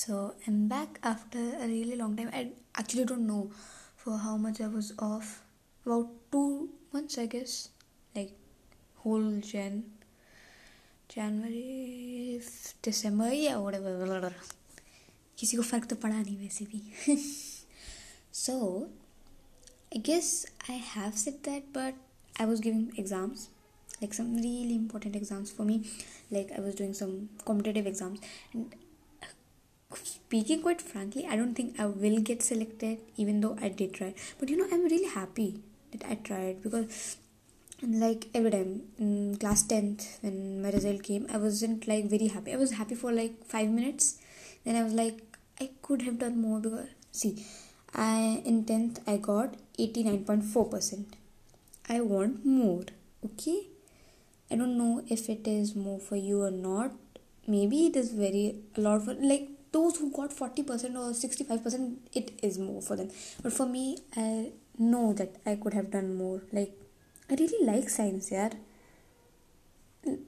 So I'm back after a really long time. I actually don't know for how much I was off. About two months, I guess. Like whole Jan, January, December, yeah, whatever. किसी को फ़र्क तो पड़ा नहीं वैसे भी so I guess I have said that but I was giving exams like some really important exams for me like I was doing some competitive exams and speaking quite frankly i don't think i will get selected even though i did try. But you know i'm really happy that i tried because like every time in class 10th when my result came i wasn't like very happy. I was happy for like five minutes. Then i was like i could have done more because see i in 10th i got 89.4% i want more okay? I don't know if it is more for you or not. Maybe it is very a lot for like those who got 40% or 65% it is more for them. But for me i know that i could have done more. Like i really like science yeah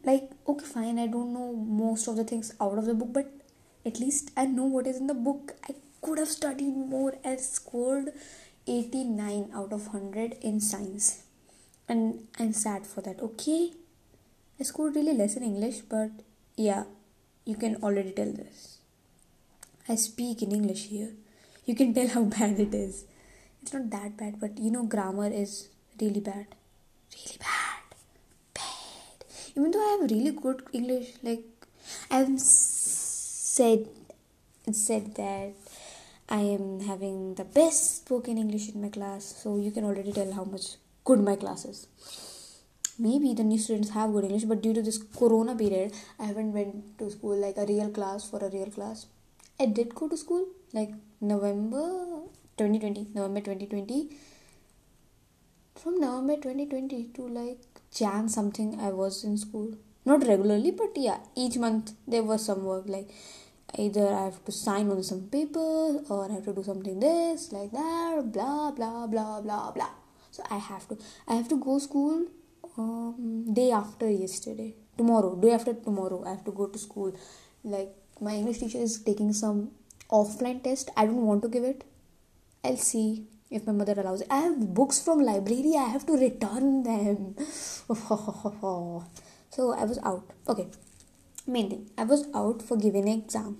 like okay fine i don't know most of the things out of the book but at least i know what is in the book. I could have studied more. And scored 89 out of 100 in science. And i'm sad for that okay? I scored really less in english but yeah you can already tell this I speak in English here. You can tell how bad it is. It's not that bad, but you know, grammar is really bad. Really bad. Bad. Even though I have really good English, like, I've said, said that I am having the best spoken English in my class, so you can already tell how much good my class is. Maybe the new students have good English, but due to this Corona period, I haven't went to school like a real class for a real class. I did go to school like November 2020, November 2020. From November 2020 to like Jan something, I was in school. Not regularly, but yeah, each month there was some work like either I have to sign on some papers or I have to do something this, like that, blah blah blah blah blah. So I have to I have to go school um, day after yesterday. Tomorrow, day after tomorrow, I have to go to school. Like my English teacher is taking some offline test. I don't want to give it. I'll see if my mother allows it. I have books from library. I have to return them. so I was out. Okay. Main thing. I was out for giving an exam.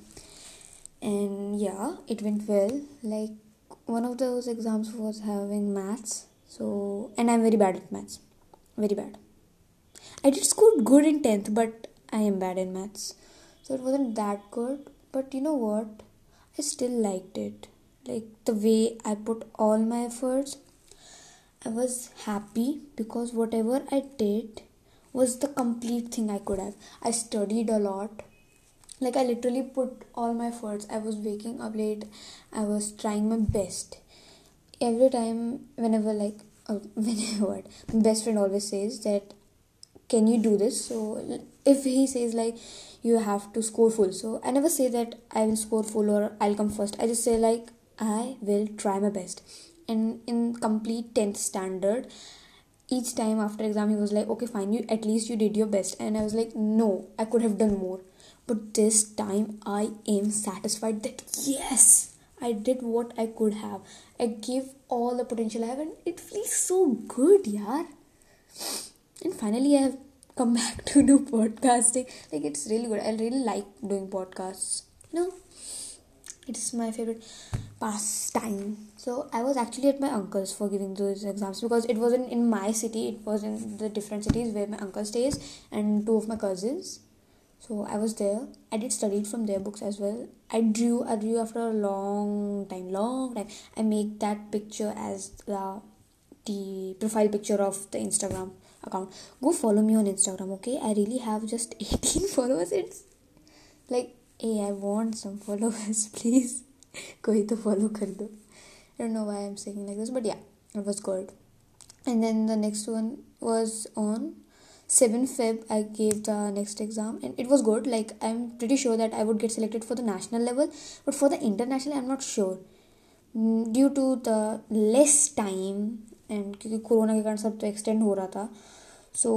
And yeah, it went well. Like one of those exams was having maths. So and I'm very bad at maths. Very bad. I did score good in 10th, but I am bad in maths so it wasn't that good but you know what? I still liked it. Like the way i put all my efforts i was happy because whatever i did was the complete thing i could have. I studied a lot. Like i literally put all my efforts. I was waking up late. I was trying my best. Every time whenever like uh, whenever my best friend always says that can you do this? So if he says like you have to score full. So i never say that i will score full or i'll come first. I just say like i will try my best. And in complete 10th standard each time after exam he was like okay fine you at least you did your best. And i was like no i could have done more. But this time i am satisfied that yes i did what i could have. I gave all the potential i have and it feels so good yeah and finally i have come back to do podcasting. Like it's really good. I really like doing podcasts. You know? It's my favorite pastime. So i was actually at my uncle's for giving those exams because it wasn't in my city. It was in the different cities where my uncle stays and two of my cousins. So i was there. I did study from their books as well. I drew i drew after a long time long time. I made that picture as the the profile picture of the instagram account. Go follow me on instagram okay? I really have just 18 followers. It's like hey i want some followers please. to follow kar do i don't know why i'm saying like this but yeah it was good. And then the next one was on 7 feb i gave the next exam and it was good. Like i'm pretty sure that i would get selected for the national level but for the international i'm not sure mm, due to the less time and क्योंकि corona के कारण सब तो extend हो रहा था सो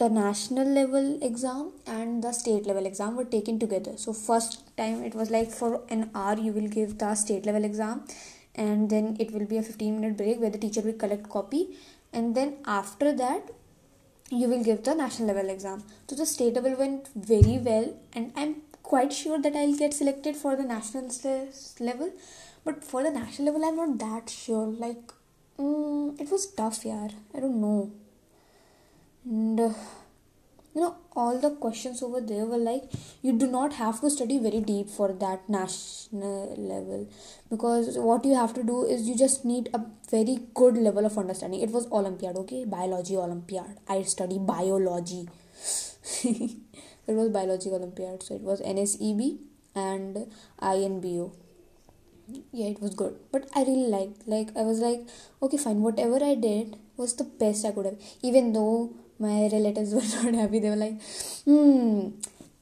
the national level exam and the state level exam were taken together so first time it was like for an hour you will give the state level exam and then it will be a 15 minute break where the teacher will collect copy and then after that you will give the national level exam so the state level went very well and i'm quite sure that i'll get selected for the national level but for the national level i'm not that sure. Like mm, it was tough yeah i don't know. And uh, you know all the questions over there were like you do not have to study very deep for that national level. Because what you have to do is you just need a very good level of understanding. It was olympiad okay? Biology olympiad. I study biology. It was biology olympiad. So it was nseb and inbo yeah it was good. But i really liked like i was like okay fine whatever i did was the best i could have. Even though my relatives were not happy they were like hmm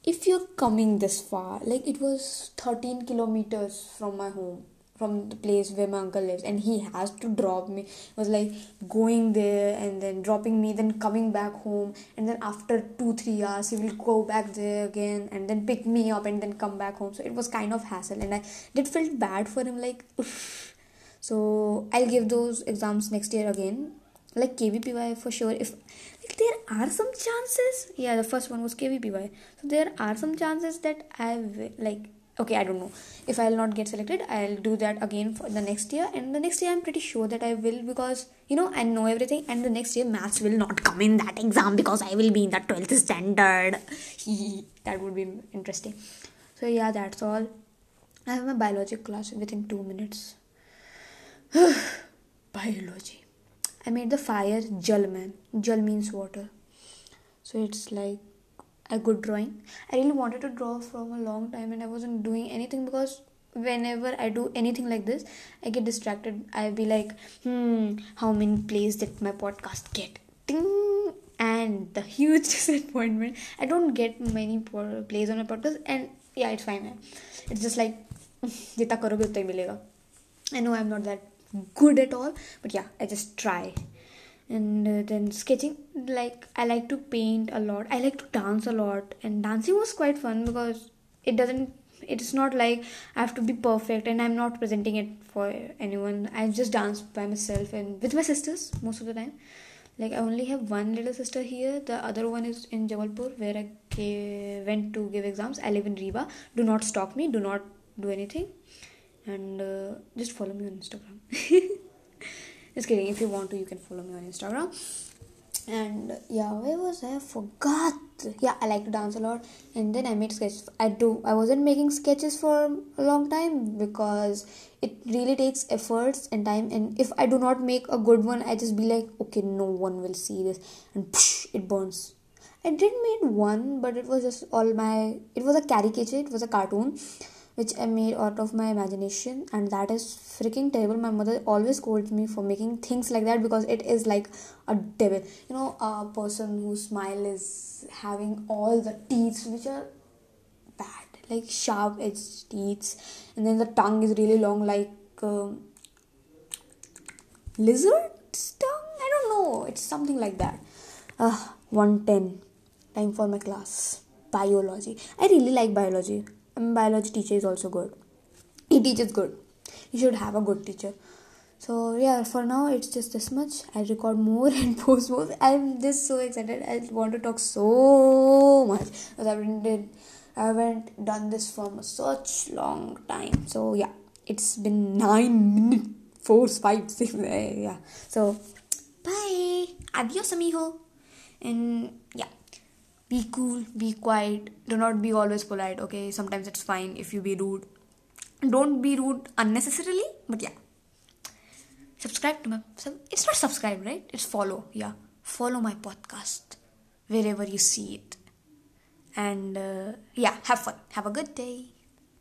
if you're coming this far like it was 13 kilometers from my home from the place where my uncle lives. And he has to drop me. It was like going there and then dropping me then coming back home. And then after two three hours he will go back there again and then pick me up and then come back home. So it was kind of hassle. And i did feel bad for him like so i'll give those exams next year again. Like kvpy for sure. If like there are some chances. Yeah the first one was kvpy so there are some chances that i like okay i don't know. If i'll not get selected i'll do that again for the next year. And the next year i'm pretty sure that i will because you know i know everything. And the next year maths will not come in that exam because i will be in the 12th standard. That would be interesting. So yeah that's all. I have my biology class within two minutes. Biology. I made the fire jal man. Jal means water. So it's like a good drawing. I really wanted to draw from a long time and I wasn't doing anything because whenever I do anything like this, I get distracted. I'll be like, hmm, how many plays did my podcast get? Ding! And the huge disappointment. I don't get many plays on my podcast, and yeah, it's fine. It's just like, jitna karoge milega. I know I'm not that good at all, but yeah, I just try and uh, then sketching like i like to paint a lot. I like to dance a lot. And dancing was quite fun because it doesn't it's not like i have to be perfect and i'm not presenting it for anyone. I just dance by myself and with my sisters most of the time. Like i only have one little sister here. The other one is in jabalpur where i went to give exams. I live in Rewa. do not stalk me. Do not do anything. And uh, just follow me on instagram just kidding. If you want to you can follow me on instagram. And yeah where was i? Forgot. Yeah i like to dance a lot. And then i made sketches. I do. I wasn't making sketches for a long time because it really takes efforts and time. And if i do not make a good one i just be like okay no one will see this. And psh, it burns. I did made one but it was just all my it was a caricature. It was a cartoon which I made out of my imagination, and that is freaking terrible. My mother always scolds me for making things like that because it is like a devil. You know, a person whose smile is having all the teeth which are bad, like sharp edged teeth, and then the tongue is really long, like um, lizard's tongue. I don't know. It's something like that. Uh, 110. Time for my class. Biology. I really like biology biology teacher is also good. He teaches good. You should have a good teacher. So yeah for now it's just this much. I record more and post more. I'm just so excited. I want to talk so much. Because i haven't i haven't done this for such long time. So yeah it's been nine minutes four five six yeah. So bye. Adios amigo. And yeah be cool be quiet do not be always polite okay? Sometimes it's fine if you be rude. Don't be rude unnecessarily but yeah. Subscribe to my it's not subscribe right? It's follow yeah. Follow my podcast wherever you see it. And uh, yeah have fun. Have a good day